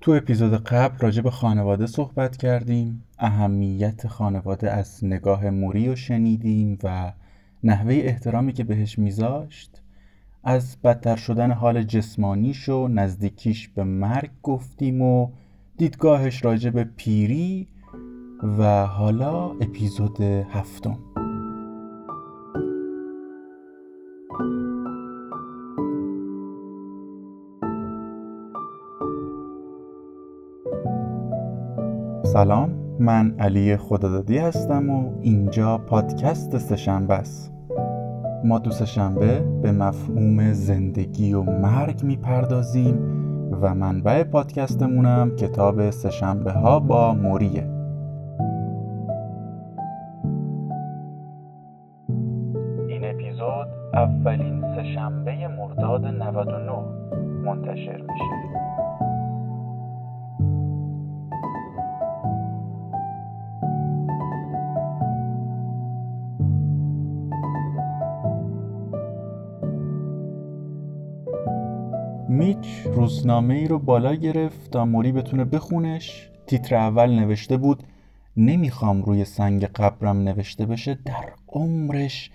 تو اپیزود قبل راجع به خانواده صحبت کردیم اهمیت خانواده از نگاه موری رو شنیدیم و نحوه احترامی که بهش میذاشت. از بدتر شدن حال جسمانیش و نزدیکیش به مرگ گفتیم و دیدگاهش راجع به پیری و حالا اپیزود هفتم. سلام من علی خدادادی هستم و اینجا پادکست سهشنبه است. ما دو سهشنبه به مفهوم زندگی و مرگ می‌پردازیم و منبع پادکستمونم کتاب سهشنبه ها با موریه. این اپیزود اولین سهشنبه مرداد 99 منتشر میشه. میچ روزنامه ای رو بالا گرفت تا موری بتونه بخونش. تیتر اول نوشته بود نمی‌خوام روی سنگ قبرم نوشته بشه در عمرش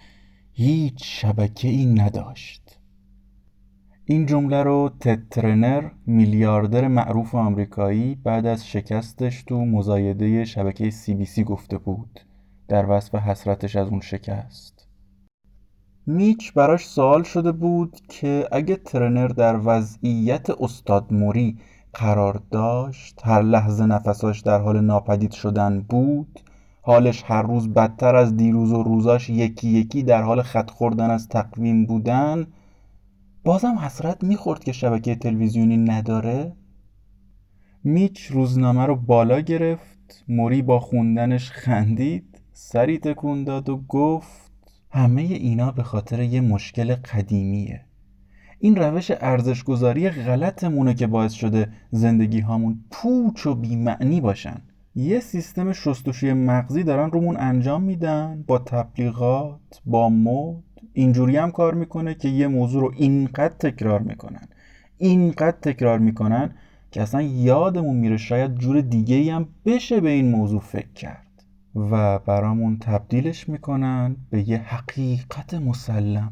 هیچ شبکه ای نداشت. این جمله رو تترنر میلیاردر معروف آمریکایی بعد از شکستش تو مزایده شبکه سی بی سی گفته بود. در وصف حسرتش از اون شکست. میچ براش سوال شده بود که اگه ترنر در وضعیت استاد موری قرار داشت هر لحظه نفساش در حال ناپدید شدن بود حالش هر روز بدتر از دیروز و روزاش یکی یکی در حال خط خوردن از تقویم بودن بازم حسرت می‌خورد که شبکه تلویزیونی نداره. میچ روزنامه رو بالا گرفت موری با خوندنش خندید سری تکون داد و گفت همه اینا به خاطر یه مشکل قدیمیه. این روش ارزشگذاری غلطمونه که باعث شده زندگی هامون پوچ و بیمعنی باشن. یه سیستم شستشوی مغزی دارن رومون انجام میدن با تبلیغات با مد. اینجوری هم کار می‌کنه که یه موضوع رو اینقدر تکرار می‌کنن اینقدر تکرار می‌کنن که اصلا یادمون میره شاید جور دیگه هم بشه به این موضوع فکر کرد. و برامون تبدیلش می‌کنن به یه حقیقت مسلم.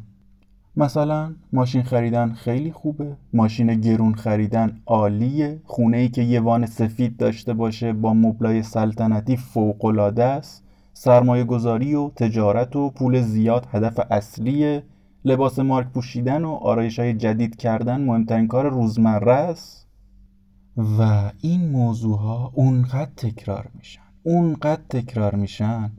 مثلا ماشین خریدن خیلی خوبه. ماشین گرون خریدن عالیه. خونه ای که یه وان سفید داشته باشه با مبلای سلطنتی فوقالعاده است. سرمایه گذاری و تجارت و پول زیاد هدف اصلیه. لباس مارک پوشیدن و آرایش های جدید کردن مهمترین کار روزمره است. و این موضوع ها اونقدر تکرار میشن. اونقدر تکرار میشن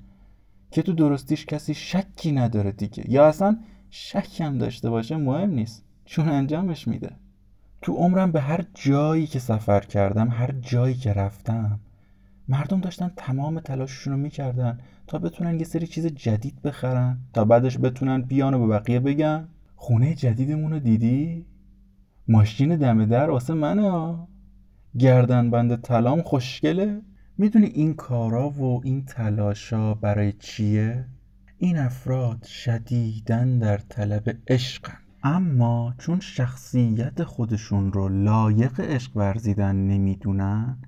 که تو درستیش کسی شکی نداره دیگه. یا اصلا شک هم داشته باشه مهم نیست. چون انجامش میده. تو عمرم به هر جایی که سفر کردم هر جایی که رفتم مردم داشتن تمام تلاششون رو می‌کردن تا بتونن یه سری چیز جدید بخرن تا بعدش بتونن بیان و به بقیه بگن. خونه جدیدمون رو دیدی؟ ماشین دم در واسه منه. گردن بند تلام خوشگله. می‌دونی این کارا و این تلاشا برای چیه؟ این افراد شدیدن در طلب عشقن اما چون شخصیت خودشون رو لایق عشق ورزیدن نمی‌دونن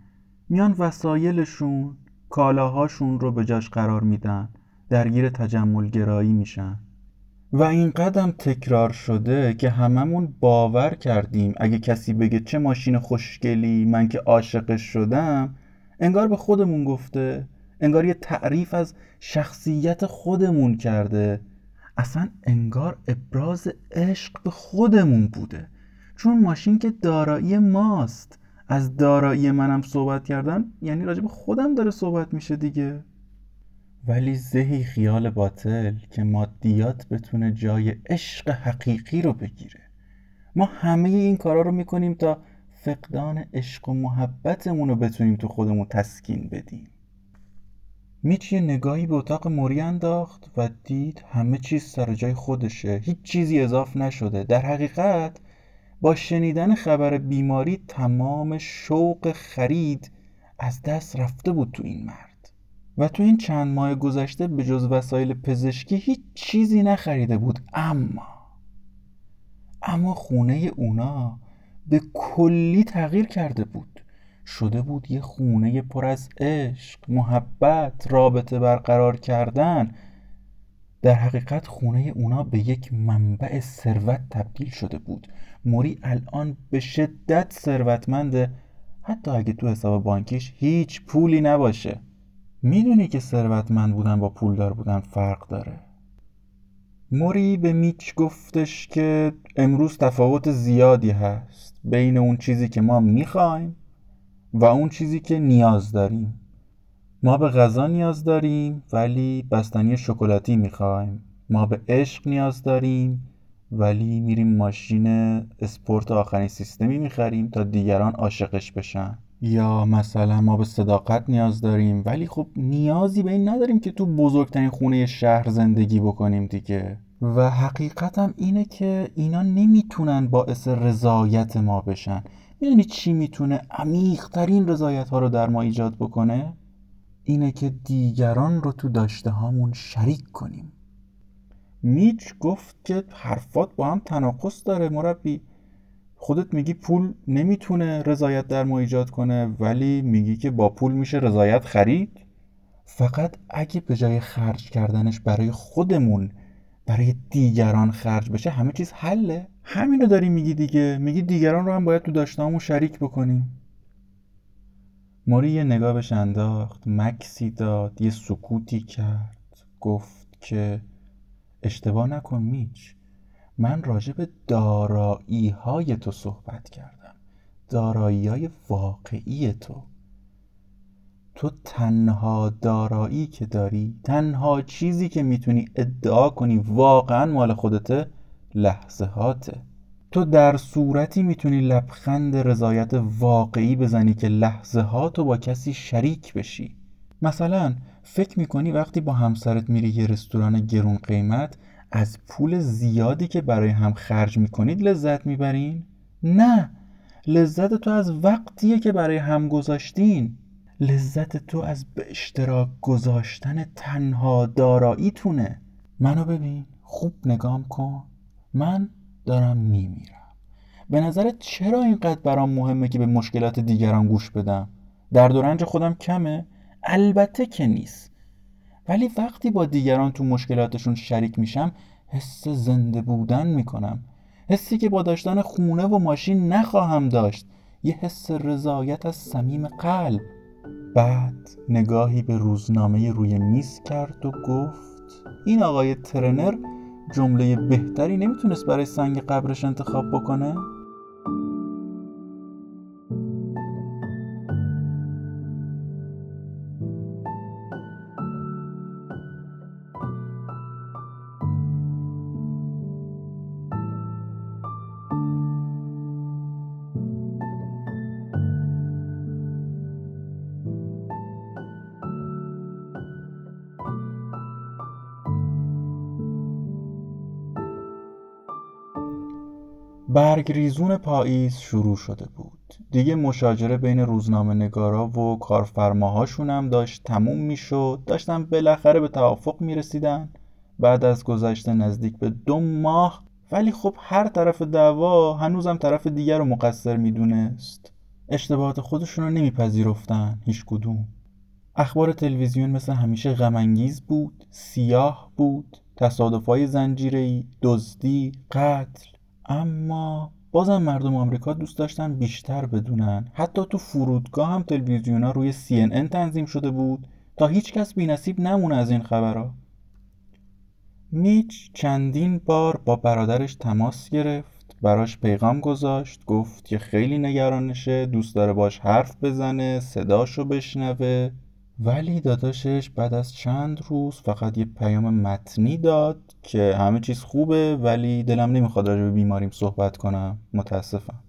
میان وسایلشون کالاهاشون رو به جاش قرار میدن درگیر تجمل گرایی میشن و این قدم تکرار شده که هممون باور کردیم اگه کسی بگه چه ماشین خوشگلی من که عاشقش شدم انگار به خودمون گفته انگار یه تعریف از شخصیت خودمون کرده. اصلا انگار ابراز عشق به خودمون بوده. چون ماشین که دارایی ماست. از دارایی منم صحبت کردن یعنی راجب خودم داره صحبت میشه دیگه. ولی زهی خیال باطل که مادیات بتونه جای عشق حقیقی رو بگیره. ما همه این کارا رو می‌کنیم تا فقدان عشق و محبتمون رو بتونیم تو خودمون تسکین بدیم. میچ یه نگاهی به اتاق موری انداخت و دید همه چیز سر جای خودشه. هیچ چیزی اضاف نشده. در حقیقت با شنیدن خبر بیماری تمام شوق خرید از دست رفته بود تو این مرد. و تو این چند ماه گذشته به جز وسایل پزشکی هیچ چیزی نخریده بود. اما اما خونه اونا به کلی تغییر کرده بود. شده بود یه خونه پر از عشق محبت رابطه برقرار کردن. در حقیقت خونه اونا به یک منبع ثروت تبدیل شده بود. موری الان به شدت ثروتمنده. حتی اگه تو حساب بانکیش هیچ پولی نباشه. می‌دونی که ثروتمند بودن با پولدار بودن فرق داره. موری به میچ گفتش که امروز تفاوت زیادی هست بین اون چیزی که ما می‌خوایم و اون چیزی که نیاز داریم. ما به غذا نیاز داریم ولی بستنی شکلاتی می‌خوایم. ما به عشق نیاز داریم ولی میریم ماشین اسپورت آخرین سیستمی می‌خریم تا دیگران عاشقش بشن. یا مثلا ما به صداقت نیاز داریم ولی خب نیازی به این نداریم که تو بزرگترین خونه شهر زندگی بکنیم دیگه. و حقیقتم اینه که اینا نمی‌تونن باعث رضایت ما بشن. می‌دونی چی می‌تونه عمیقترین رضایت ها رو در ما ایجاد بکنه؟ اینه که دیگران رو تو داشته هامون شریک کنیم. میچ گفت که حرفات با هم تناقض داره مربی. خودت میگی پول نمی‌تونه رضایت در ما ایجاد کنه ولی میگی که با پول میشه رضایت خرید؟ فقط اگه به جای خرج کردنش برای خودمون برای دیگران خرج بشه همه چیز حله. همینو داری میگی دیگه. میگی دیگران رو هم باید تو داشتهامون شریک بکنیم. موری یه نگاه بهش انداخت مکسی داد یه سکوتی کرد گفت که اشتباه نکن میچ. من راجع به دارایی های تو صحبت کردم. دارایی های واقعی تو. تو تنها دارایی که داری تنها چیزی که می‌تونی ادعا کنی واقعا مال خودته لحظه هاته تو در صورتی می‌تونی لبخند رضایت واقعی بزنی که لحظه ها تو با کسی شریک بشی. مثلا فکر می‌کنی وقتی با همسرت میری یه رستوران گرون قیمت از پول زیادی که برای هم خرج می‌کنید لذت می‌برین؟ نه! لذت تو از وقتیه که برای هم گذاشتین. لذت تو از به اشتراک گذاشتن تنها داراییتونه. منو ببین خوب نگام کن. من دارم میمیرم. به نظرت چرا اینقدر برام مهمه که به مشکلات دیگران گوش بدم؟ درد و رنج خودم کمه؟ البته که نیست. ولی وقتی با دیگران تو مشکلاتشون شریک میشم حس زنده بودن می‌کنم. حسی که با داشتن خونه و ماشین نخواهم داشت. یه حس رضایت از صمیم قلب. بعد نگاهی به روزنامه روی میز کرد و گفت این آقای ترنر جمله بهتری نمی‌تونست برای سنگ قبرش انتخاب بکنه؟ برگریزون پاییز شروع شده بود. دیگه مشاجره بین روزنامه نگارا و کارفرماهاشون هم داشت تموم می‌شد. داشتن بالاخره به توافق می‌رسیدن. بعد از گذشته نزدیک به دو ماه ولی خب هر طرف دعوا هنوزم طرف دیگر رو مقصر می‌دونست. اشتباهات خودشون رو نمیپذیرفتن هیچ کدوم. اخبار تلویزیون مثل همیشه غمانگیز بود سیاه بود تصادفهای زنجیره‌ای دزدی قتل. اما بازم مردم آمریکا دوست داشتن بیشتر بدونن. حتی تو فرودگاه هم تلویزیونا روی CNN تنظیم شده بود تا هیچ کس بی نصیب نمونه از این خبرها. میچ چندین بار با برادرش تماس گرفت براش پیغام گذاشت گفت که خیلی نگرانشه دوست داره باش حرف بزنه صداشو بشنوه. ولی داداشش بعد از چند روز فقط یه پیام متنی داد که همه چیز خوبه ولی دلم نمی‌خواد راجع به بیماریم صحبت کنم. متاسفم.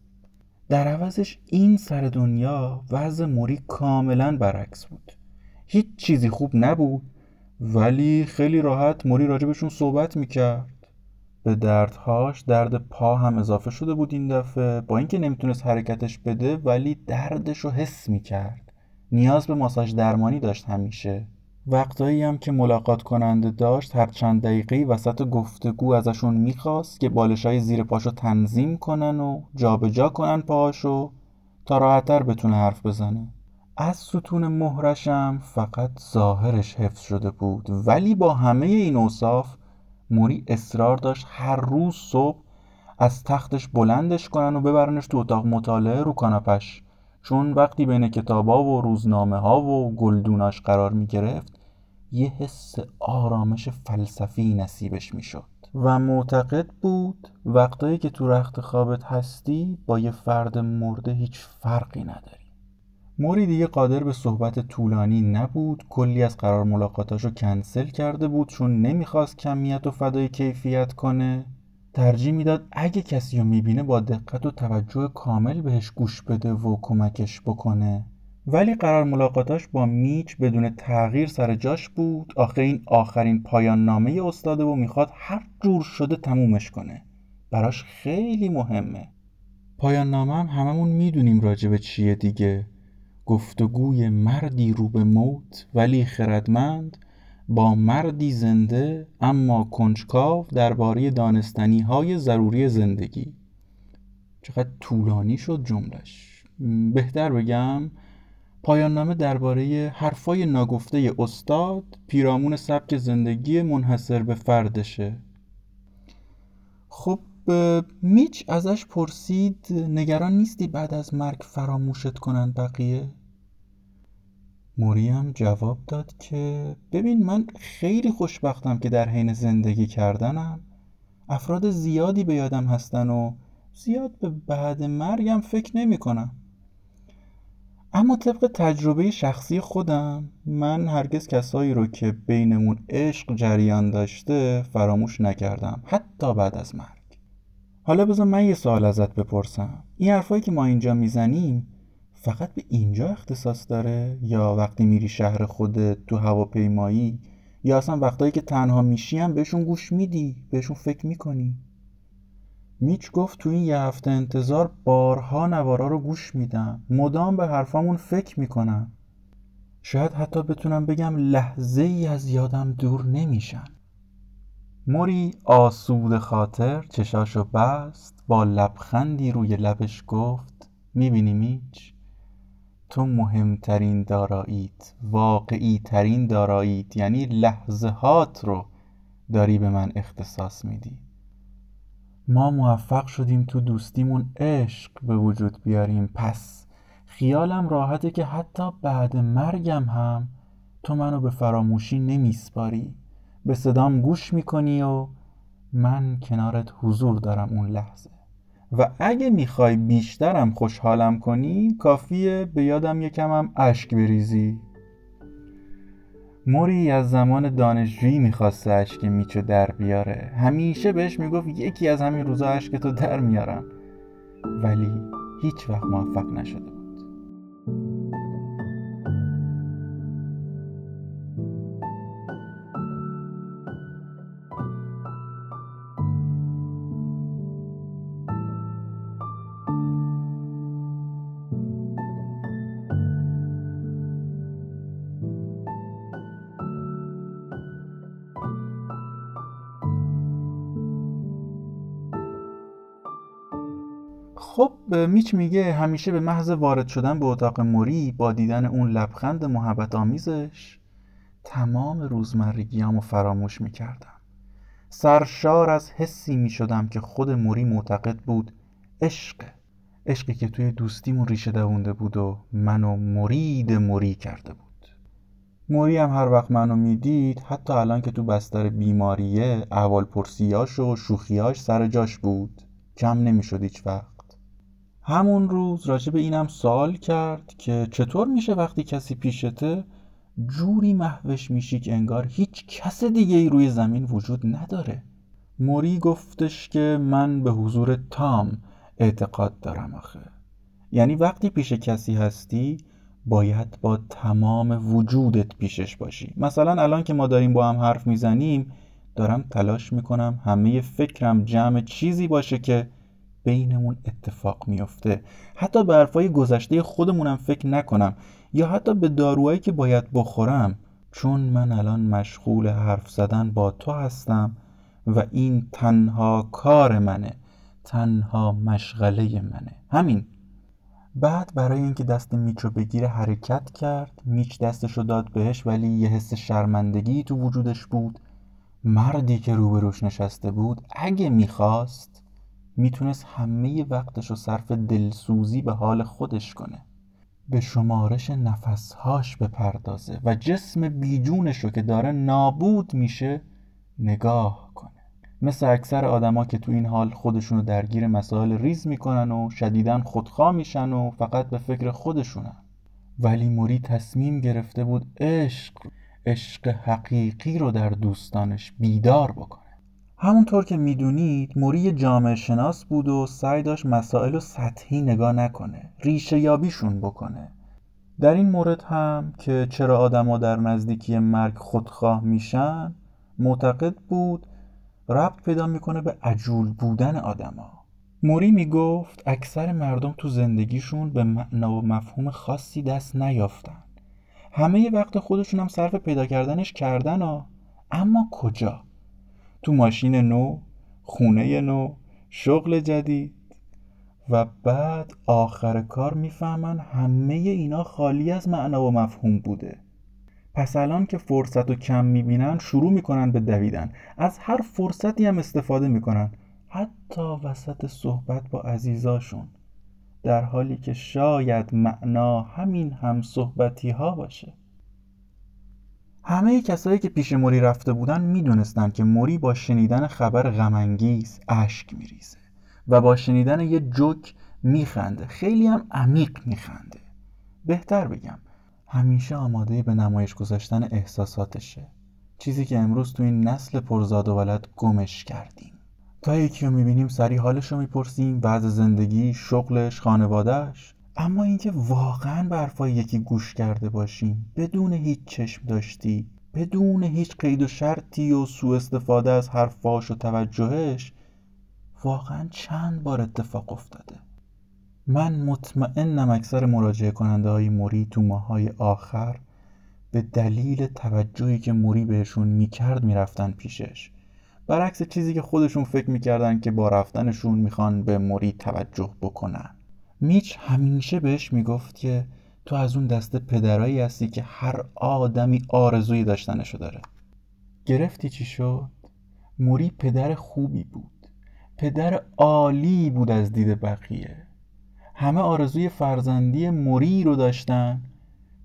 در عوضش این سر دنیا وضع موری کاملا برعکس بود. هیچ چیزی خوب نبود ولی خیلی راحت موری راجبشون صحبت می‌کرد. به دردهاش درد پا هم اضافه شده بود این دفعه با اینکه نمی‌تونست حرکتش بده ولی دردش رو حس می‌کرد. نیاز به ماساژ درمانی داشت همیشه. وقتایی هم که ملاقات کننده داشت هر چند دقیقه وسط گفتگو ازشون می‌خواست که بالشای زیر پاشو تنظیم کنن و جابجا جا کنن پاهاشو تا راحتتر بتونه حرف بزنه. از ستون مهرشم فقط ظاهرش حفظ شده بود. ولی با همه این اوصاف موری اصرار داشت هر روز صبح از تختش بلندش کنن و ببرنش تو اتاق مطالعه رو کاناپش. چون وقتی بین کتابا و روزنامه ها و گلدوناش قرار می گرفت یه حس آرامش فلسفی نصیبش می شد و معتقد بود وقتایی که تو رخت خوابت هستی با یه فرد مرده هیچ فرقی نداری. موری دیگه قادر به صحبت طولانی نبود کلی از قرار ملاقاتاشو کنسل کرده بود چون نمی‌خواست کمیت و فدای کیفیت کنه. ترجیح می‌داد اگه کسی رو می‌بینه با دقت و توجه کامل بهش گوش بده و کمکش بکنه. ولی قرار ملاقاتاش با میچ بدون تغییر سر جاش بود. آخه این آخرین پایان نامه استاده و می‌خواد هر جور شده تمومش کنه. براش خیلی مهمه. پایان نامه هم هممون می‌دونیم راجب چیه دیگه. گفتگوی مردی رو به موت. ولی خردمند با مردی زنده اما کنجکاو درباره دانستنی های ضروری زندگی. چقدر طولانی شد جملش بهتر بگم پایان نامه درباره حرفای ناگفته استاد پیرامون سبک زندگی منحصر به فردشه. خب میچ ازش پرسید نگران نیستی بعد از مرگ فراموشت کنن بقیه؟ مریم جواب داد که ببین من خیلی خوشبختم که در حین زندگی کردنم. افراد زیادی به یادم هستن و زیاد به بعد مرگم فکر نمی کنم. اما طبق تجربه شخصی خودم من هرگز کسایی رو که بینمون عشق جریان داشته فراموش نکردم حتی بعد از مرگ. حالا بذار من یه سوال ازت بپرسم. این حرفایی که ما اینجا می‌زنیم فقط به اینجا اختصاص داره؟ یا وقتی میری شهر خودت تو هواپیمایی؟ یا اصلا وقتایی که تنها میشی هم بهشون گوش میدی بهشون فکر می‌کنی؟ میچ گفت تو این یه هفته انتظار بارها نوارا رو گوش میدم. مدام به حرفامون فکر می‌کنم. شاید حتی بتونم بگم لحظه ای از یادم دور نمیشن. موری آسود خاطر چشاشو بست با لبخندی روی لبش گفت می‌بینی میچ؟ تو مهمترین داراییت واقعی ترین داراییت یعنی لحظه هات رو داری به من اختصاص میدی. ما موفق شدیم تو دوستیمون عشق به وجود بیاریم. پس خیالم راحته که حتی بعد مرگم هم تو منو به فراموشی نمیسپاری. به صدام گوش می‌کنی و من کنارت حضور دارم اون لحظه. و اگه می‌خوای بیشترم خوشحالم کنی کافیه به یادم یکمم اشک بریزی. موری از زمان دانشجویی می‌خواسته اشک میچو در بیاره. همیشه بهش می‌گفت یکی از همین روزا اشک تو در میارم. ولی هیچ وقت موفق نشده. خب میچ میگه همیشه به محض وارد شدن به اتاق موری با دیدن اون لبخند محبت آمیزش تمام روزمرگیامو فراموش می‌کردم. سرشار از حسی می‌شدم که خود موری معتقد بود عشق. عشقی که توی دوستیمون ریشه دوونده بود و منو مرید موری کرده بود. موری هم هر وقت منو می‌دید حتی الان که تو بستر بیماریه احوال پرسیاش و شوخیاش سر جاش بود. کم نمی‌شد هیچ وقت. همون روز راجع به اینم سوال کرد که چطور میشه وقتی کسی پیشته جوری محوش میشی که انگار هیچ کس دیگه ای روی زمین وجود نداره؟ موری گفتش که من به حضور تام اعتقاد دارم آخه. یعنی وقتی پیش کسی هستی باید با تمام وجودت پیشش باشی. مثلا الان که ما داریم با هم حرف می‌زنیم دارم تلاش می‌کنم همه فکرم جمع چیزی باشه که بینمون اتفاق میفته حتی به حرفای گذشته خودمونم فکر نکنم. یا حتی به داروهایی که باید بخورم. چون من الان مشغول حرف زدن با تو هستم و این تنها کار منه. تنها مشغله منه. همین. بعد برای اینکه دست میچ رو بگیره حرکت کرد. میچ دستش رو داد بهش ولی یه حس شرمندگی تو وجودش بود. مردی که روبروش نشسته بود اگه می‌خواست می‌تونست همه وقتش رو صرف دلسوزی به حال خودش کنه. به شمارش نفسهاش بپردازه و جسم بیجونش رو که داره نابود میشه نگاه کنه. مثل اکثر آدما که تو این حال خودشونو درگیر مسائل ریز می‌کنن و شدیدن خودخواه میشن و فقط به فکر خودشونن. ولی موری تصمیم گرفته بود عشق عشق حقیقی رو در دوستانش بیدار بکنه. همونطور که می‌دونید موری جامعه شناس بود و سعی داشت مسائل رو سطحی نگاه نکنه ریشه یابیشون بکنه. در این مورد هم که چرا آدما در نزدیکی مرگ خودخواه میشن معتقد بود ربط پیدا می‌کنه به عجول بودن آدما موری می‌گفت اکثر مردم تو زندگیشون به معنا و مفهوم خاصی دست نیافتن. همه وقت خودشون هم صرف پیدا کردنش کردن ها. اما کجا؟ تو ماشین نو خونه نو شغل جدید و بعد آخر کار می‌فهمن همه اینا خالی از معنا و مفهوم بوده. پس الان که فرصت رو کم می‌بینن شروع می‌کنن به دویدن. از هر فرصتی هم استفاده می‌کنن. حتی وسط صحبت با عزیزاشون. در حالی که شاید معنا همین هم صحبتی ها باشه. همه کسایی که پیش موری رفته بودن می‌دونستن که موری با شنیدن خبر غمانگیز اشک میریزه و با شنیدن یه جوک میخنده. خیلی هم عمیق میخنده. بهتر بگم همیشه آماده به نمایش گذاشتن احساساتشه. چیزی که امروز تو این نسل پرزاد و ولد گمش کردیم. تا یکی رو می‌بینیم سری حالش رو می‌پرسیم بعض زندگی شغلش خانوادهش اما اینکه واقعا به یکی گوش کرده باشیم بدون هیچ چشم داشتی بدون هیچ قید و شرطی و سوء استفاده از حرفاش و توجهش واقعا چند بار اتفاق افتاده. من مطمئنم اکثر مراجعه کننده های موری تو ماهای آخر به دلیل توجهی که موری بهشون می‌کرد می‌رفتن پیشش. برعکس چیزی که خودشون فکر می‌کردن که با رفتنشون می‌خوان به موری توجه بکنن. میچ همیشه بهش می‌گفت که تو از اون دسته پدرایی هستی که هر آدمی آرزوی داشتنشو داره. گرفتی چی شد؟ موری پدر خوبی بود. پدر عالی بود از دید بقیه. همه آرزوی فرزندی موری رو داشتن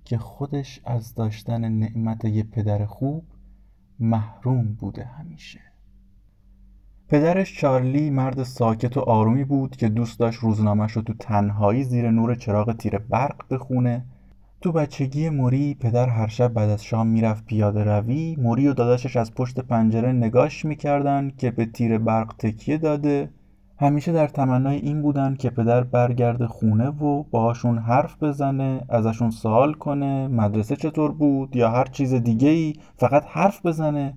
که خودش از داشتن نعمت یه پدر خوب محروم بوده همیشه. پدرش چارلی مرد ساکت و آرومی بود که دوست داشت روزنامهش رو تو تنهایی زیر نور چراغ تیر برق بخونه. تو بچگی موری پدر هر شب بعد از شام می‌رفت پیاده روی. موری و داداشش از پشت پنجره نگاش می‌کردن که به تیر برق تکیه داده. همیشه در تمنای این بودن که پدر برگرده خونه و باهاشون حرف بزنه ازشون سوال کنه مدرسه چطور بود یا هر چیز دیگه ای فقط حرف بزنه.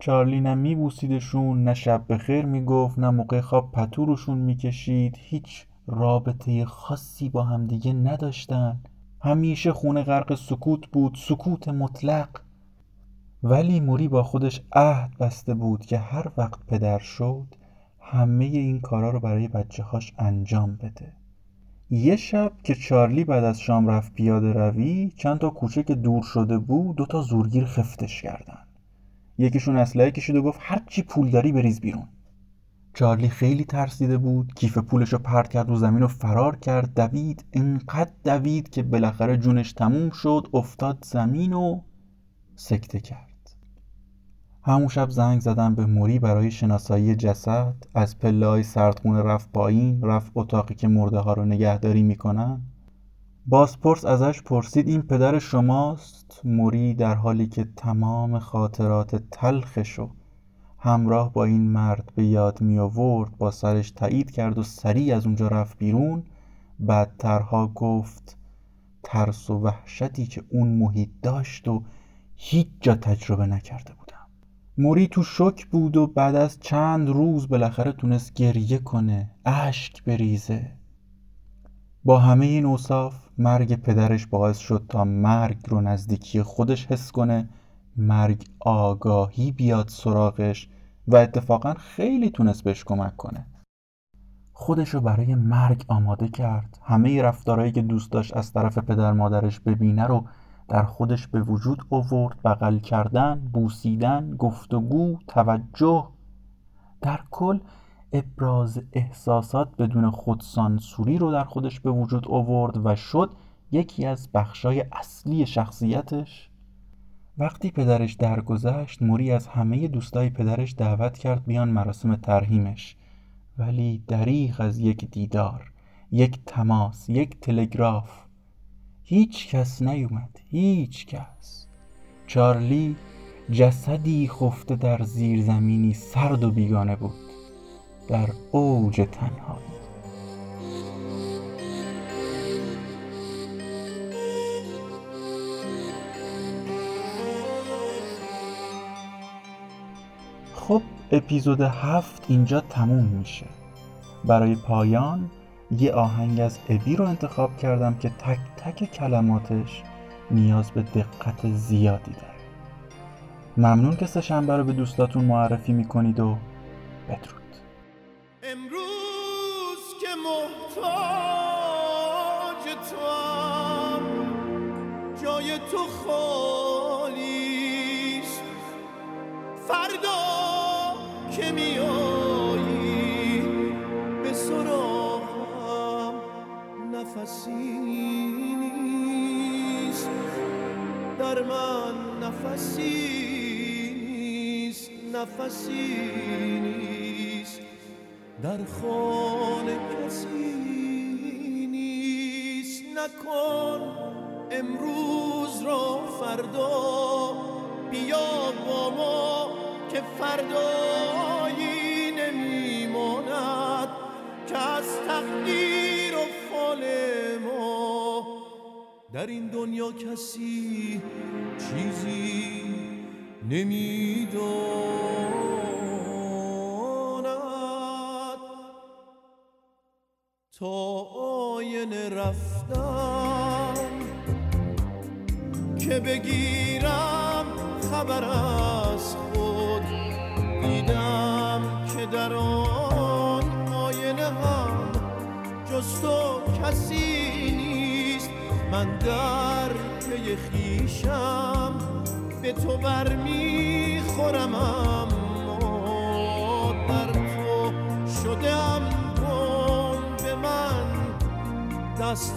چارلی نه میبوسیدشون نه شب بخیر می‌گفت نه موقع خواب پتورشون می‌کشید. هیچ رابطه خاصی با همدیگه نداشتن. همیشه خونه غرق سکوت بود سکوت مطلق. ولی موری با خودش عهد بسته بود که هر وقت پدر شد همه این کارا رو برای بچه هاش انجام بده. یه شب که چارلی بعد از شام رفت پیاده روی چند تا کوچه که دور شده بود دو تا زورگیر خفتش کردن. یکیشون اسلحه کشید و گفت هر چی پول داری بریز بیرون. چارلی خیلی ترسیده بود کیف پولش رو پرت کرد رو زمین و فرار کرد. دوید انقدر دوید که بالاخره جونش تموم شد افتاد زمین و سکته کرد. همون شب زنگ زدم به موری برای شناسایی جسد. از پله های سردخونه رفت پایین رفت اتاقی که مرده ها رو نگهداری می‌کنن. بازپرس ازش پرسید این پدر شماست؟ موری در حالی که تمام خاطرات تلخشو همراه با این مرد به یاد می آورد با سرش تایید کرد و سریع از اونجا رفت بیرون. بعدترها گفت ترس و وحشتی که اون محیط داشت و هیچ جا تجربه نکرده بودم. موری تو شک بود و بعد از چند روز بالاخره تونست گریه کنه. اشک بریزه. با همه این اوصاف مرگ پدرش باعث شد تا مرگ رو نزدیکی خودش حس کنه مرگ آگاهی بیاد سراغش و اتفاقا خیلی تونست بهش کمک کنه. خودشو برای مرگ آماده کرد. همه رفتارهایی که دوست داشت از طرف پدر مادرش ببینه رو در خودش به وجود آورد. بغل کردن بوسیدن گفتگو توجه. در کل ابراز احساسات بدون خودسانسوری رو در خودش به وجود آورد و شد یکی از بخشای اصلی شخصیتش. وقتی پدرش درگذشت موری از همه دوستای پدرش دعوت کرد بیان مراسم ترهیمش ولی دریغ از یک دیدار یک تماس یک تلگراف. هیچ کس نیومد هیچ کس. چارلی جسدی خفته در زیرزمینی سرد و بیگانه بود. در اوج تنهایی خب اپیزود هفت اینجا تموم میشه. برای پایان یه آهنگ از ابی رو انتخاب کردم که تک تک کلماتش نیاز به دقت زیادی داره. ممنون که سه رو به دوستاتون معرفی می‌کنید و بدرود. محتاج تو جای تو خالیست فردا که میایی به سراغم نفسی نیست. در من نفسی نیست. نفسی نیست. در خانه کسی نیست نکن امروز را فردا. بیا با ما که فردایی نمیماند که از تقدیر و فال ما. در این دنیا کسی چیزی نمی‌داند. تا آینه رفتم که بگیرم خبر از خود. دیدم که در آن آینه هم جز تو کسی نیست. من در پی خیشم به تو برمیخورم اما در تو شدم نیست